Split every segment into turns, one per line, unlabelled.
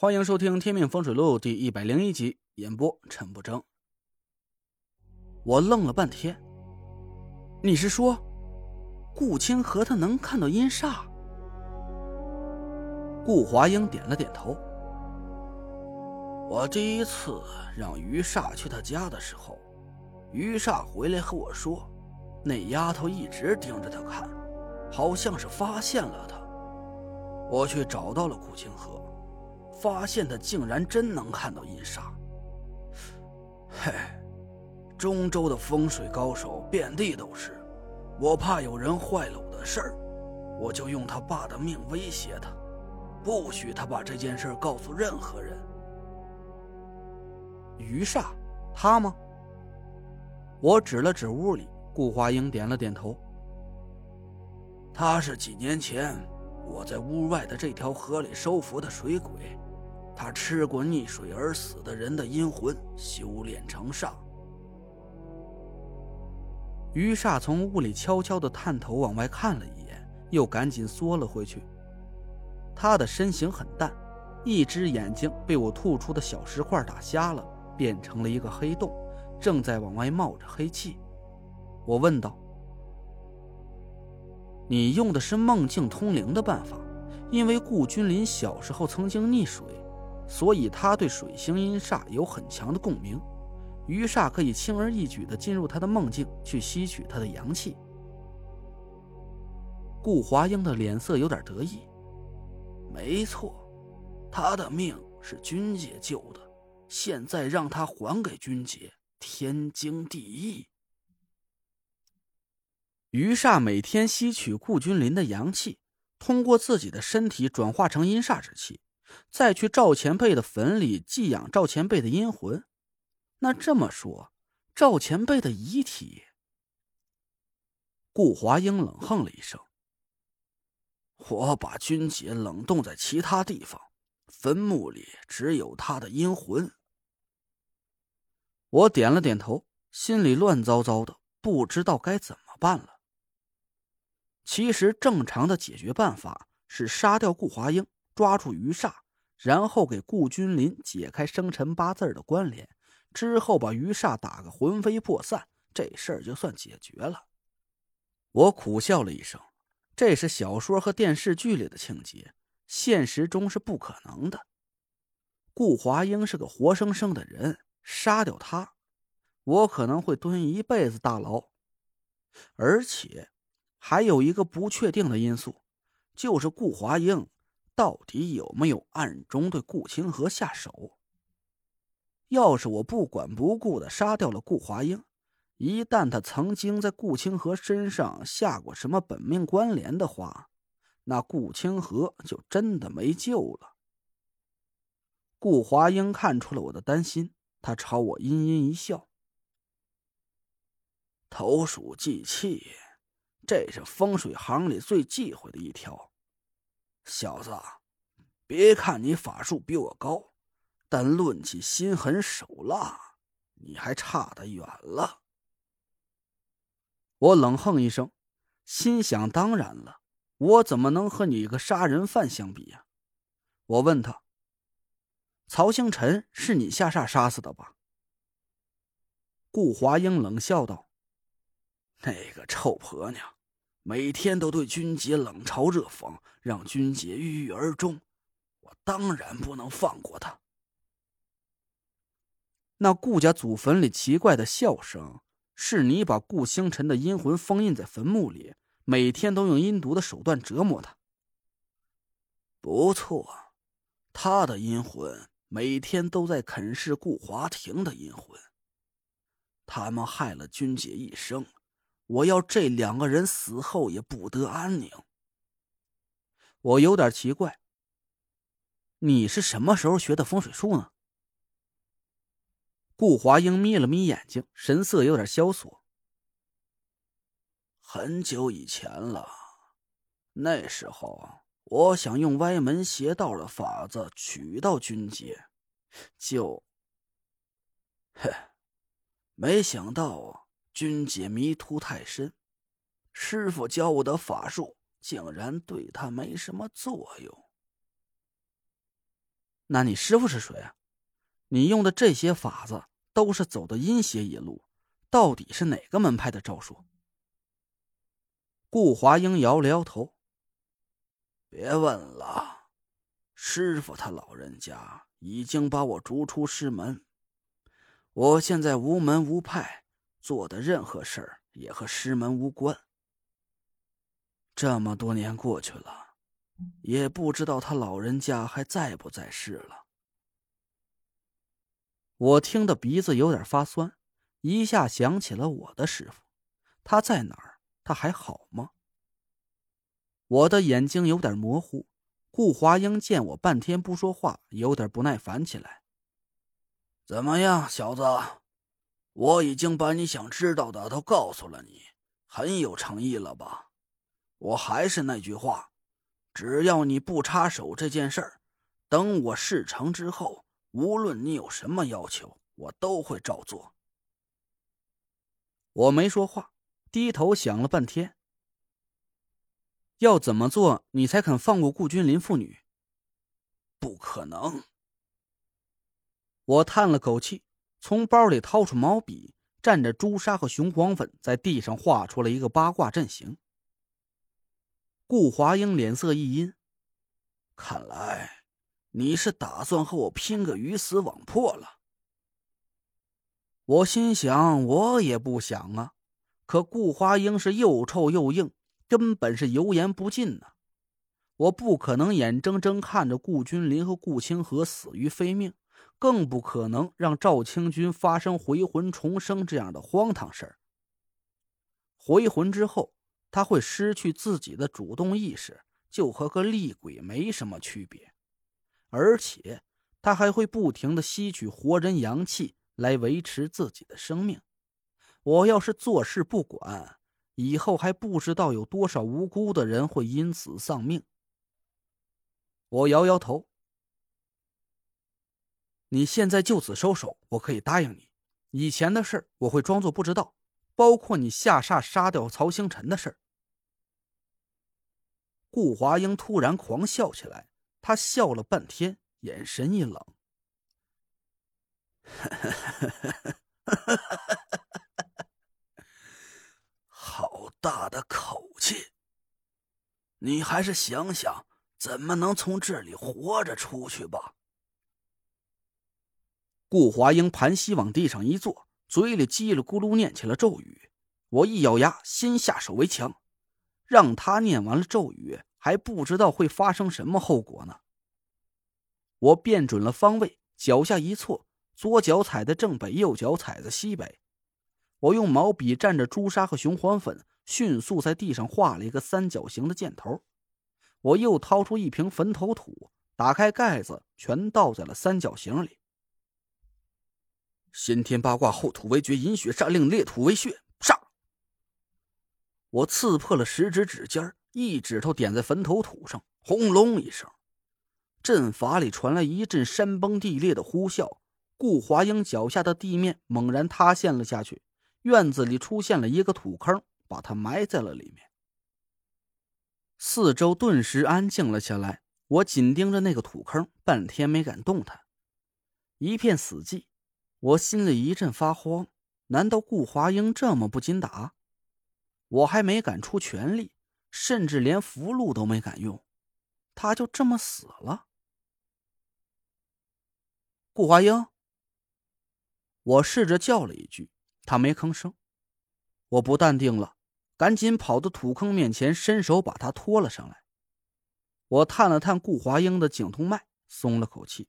欢迎收听《天命风水录》第一百零一集，演播陈不争。我愣了半天，你是说顾清河他能看到阴煞？顾华英点了点头。我第一次让于煞去他家的时候，于煞回来和我说，那丫头一直盯着他看，好像是发现了他。我去找到了顾清河。发现他竟然真能看到阴煞。嘿，中州的风水高手遍地都是，我怕有人坏了我的事儿，我就用他爸的命威胁他，不许他把这件事告诉任何人。于煞，他吗？我指了指屋里，顾华英点了点头。他是几年前我在屋外的这条河里收服的水鬼。他吃过溺水而死的人的阴魂，修炼成煞。于煞从屋里悄悄的探头往外看了一眼，又赶紧缩了回去。他的身形很淡，一只眼睛被我吐出的小石块打瞎了，变成了一个黑洞，正在往外冒着黑气。我问道：“你用的是梦境通灵的办法？因为顾君临小时候曾经溺水。”所以他对水星阴煞有很强的共鸣，余煞可以轻而易举地进入他的梦境去吸取他的阳气。顾华英的脸色有点得意，没错，他的命是君姐救的，现在让他还给君姐，天经地义。余煞每天吸取顾君临的阳气，通过自己的身体转化成阴煞之气。再去赵前辈的坟里寄养赵前辈的阴魂，那这么说，赵前辈的遗体……顾华英冷哼了一声：“我把君姐冷冻在其他地方，坟墓里只有她的阴魂。”我点了点头，心里乱糟糟的，不知道该怎么办了。其实，正常的解决办法是杀掉顾华英。抓住余煞，然后给顾君临解开生辰八字的关联，之后把余煞打个魂飞魄散，这事儿就算解决了。我苦笑了一声，这是小说和电视剧里的情节，现实中是不可能的。顾华英是个活生生的人，杀掉他，我可能会蹲一辈子大牢。而且，还有一个不确定的因素，就是顾华英。到底有没有暗中对顾清河下手？要是我不管不顾的杀掉了顾华英，一旦他曾经在顾清河身上下过什么本命关联的话，那顾清河就真的没救了。顾华英看出了我的担心，他朝我阴阴一笑：“投鼠忌器，这是风水行里最忌讳的一条。”小子，别看你法术比我高，但论起心狠手辣，你还差得远了。我冷哼一声，心想：当然了，我怎么能和你一个杀人犯相比呀？我问他：“曹星辰是你下煞杀死的吧？”顾华英冷笑道：“那个臭婆娘。”每天都对君姐冷嘲热讽，让君姐郁郁而终，我当然不能放过她。那顾家祖坟里奇怪的笑声，是你把顾星辰的阴魂封印在坟墓里，每天都用阴毒的手段折磨他。不错，他的阴魂每天都在啃噬顾华庭的阴魂。他们害了君姐一生。我要这两个人死后也不得安宁。我有点奇怪，你是什么时候学的风水术呢？顾华英眯了眯眼睛，神色有点萧索。很久以前了，那时候我想用歪门邪道的法子娶到君姐，就，嘿，没想到啊。君姐迷途太深，师傅教我的法术竟然对她没什么作用。那你师傅是谁啊？你用的这些法子都是走的阴邪一路，到底是哪个门派的招数？
顾华英摇了摇头：“别问了，师傅他老人家已经把我逐出师门，我现在无门无派，做的任何事儿也和师门无关。这么多年过去了。”也不知道他老人家还在不在世了。
我听得鼻子有点发酸，一下想起了我的师傅，他在哪儿？他还好吗？我的眼睛有点模糊。顾华英见我半天不说话，有点不耐烦起来。
怎么样，小子？我已经把你想知道的都告诉了你，很有诚意了吧？我还是那句话。只要你不插手这件事儿，等我事成之后，无论你有什么要求，我都会照做。
我没说话，低头想了半天。要怎么做你才肯放过顾君临父女？
不可能。
我叹了口气，从包里掏出毛笔，蘸着朱砂和雄黄粉，在地上画出了一个八卦阵型。
顾华英脸色一阴，看来你是打算和我拼个鱼死网破了。
我心想，我也不想啊，可顾华英是又臭又硬，根本是油盐不进呐。我不可能眼睁睁看着顾君临和顾清河死于非命，更不可能让赵清军发生回魂重生这样的荒唐事儿。回魂之后。他会失去自己的主动意识，就和个厉鬼没什么区别，而且他还会不停的吸取活人阳气来维持自己的生命。我要是坐视不管，以后还不知道有多少无辜的人会因此丧命。我摇摇头，你现在就此收手，我可以答应你，以前的事我会装作不知道。包括你下煞杀掉曹星辰的事儿。顾华英突然狂笑起来，他笑了半天，眼神一冷：“
好大的口气！你还是想想怎么能从这里活着出去吧。”
顾华英盘膝往地上一坐。嘴里叽里咕噜念起了咒语，我一咬牙，先下手为强，让他念完了咒语，还不知道会发生什么后果呢。我辨准了方位，脚下一错，左脚踩在正北，右脚踩在西北。我用毛笔蘸着朱砂和雄黄粉，迅速在地上画了一个三角形的箭头。我又掏出一瓶坟头土，打开盖子，全倒在了三角形里。先天八卦，后土为绝，饮血杀令，裂土为血，杀！我刺破了食指指尖，一指头点在坟头土上，轰隆一声，阵法里传来一阵山崩地裂的呼啸。顾华英脚下的地面猛然塌陷了下去，院子里出现了一个土坑，把他埋在了里面。四周顿时安静了下来，我紧盯着那个土坑，半天没敢动弹，一片死寂。我心里一阵发慌，难道顾华英这么不经打？我还没敢出全力，甚至连符箓都没敢用，他就这么死了。顾华英，我试着叫了一句，他没吭声。我不淡定了，赶紧跑到土坑面前，伸手把他拖了上来。我探了探顾华英的颈动脉，松了口气，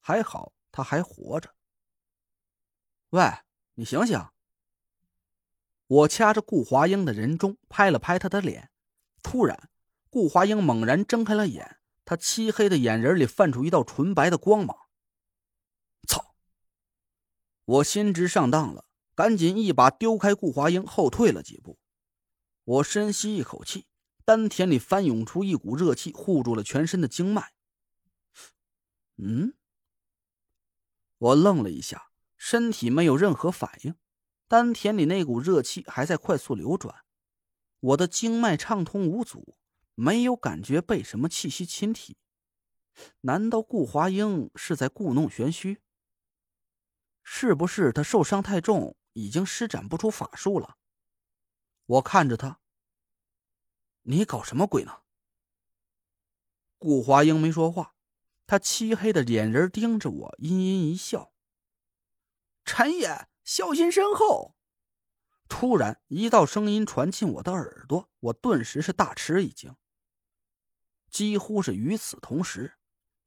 还好他还活着。喂，你醒醒！我掐着顾华英的人中，拍了拍他的脸。突然，顾华英猛然睁开了眼，他漆黑的眼仁里泛出一道纯白的光芒。操！我心知上当了，赶紧一把丢开顾华英，后退了几步。我深吸一口气，丹田里翻涌出一股热气，护住了全身的经脉。嗯，我愣了一下。身体没有任何反应，丹田里那股热气还在快速流转，我的经脉畅通无阻，没有感觉被什么气息侵体。难道顾华英是在故弄玄虚？是不是他受伤太重，已经施展不出法术了？我看着他，你搞什么鬼呢？顾华英没说话，他漆黑的眼仁盯着我，阴阴一笑。
陈爷，小心身后！
突然，一道声音传进我的耳朵，我顿时是大吃一惊。几乎是与此同时，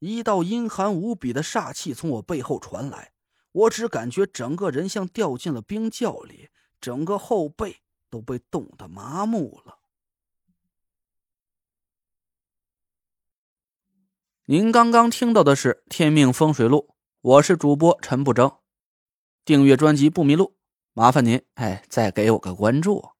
一道阴寒无比的煞气从我背后传来，我只感觉整个人像掉进了冰窖里，整个后背都被冻得麻木了。您刚刚听到的是《天命风水录》，我是主播陈不争。订阅专辑不迷路，麻烦您哎，再给我个关注。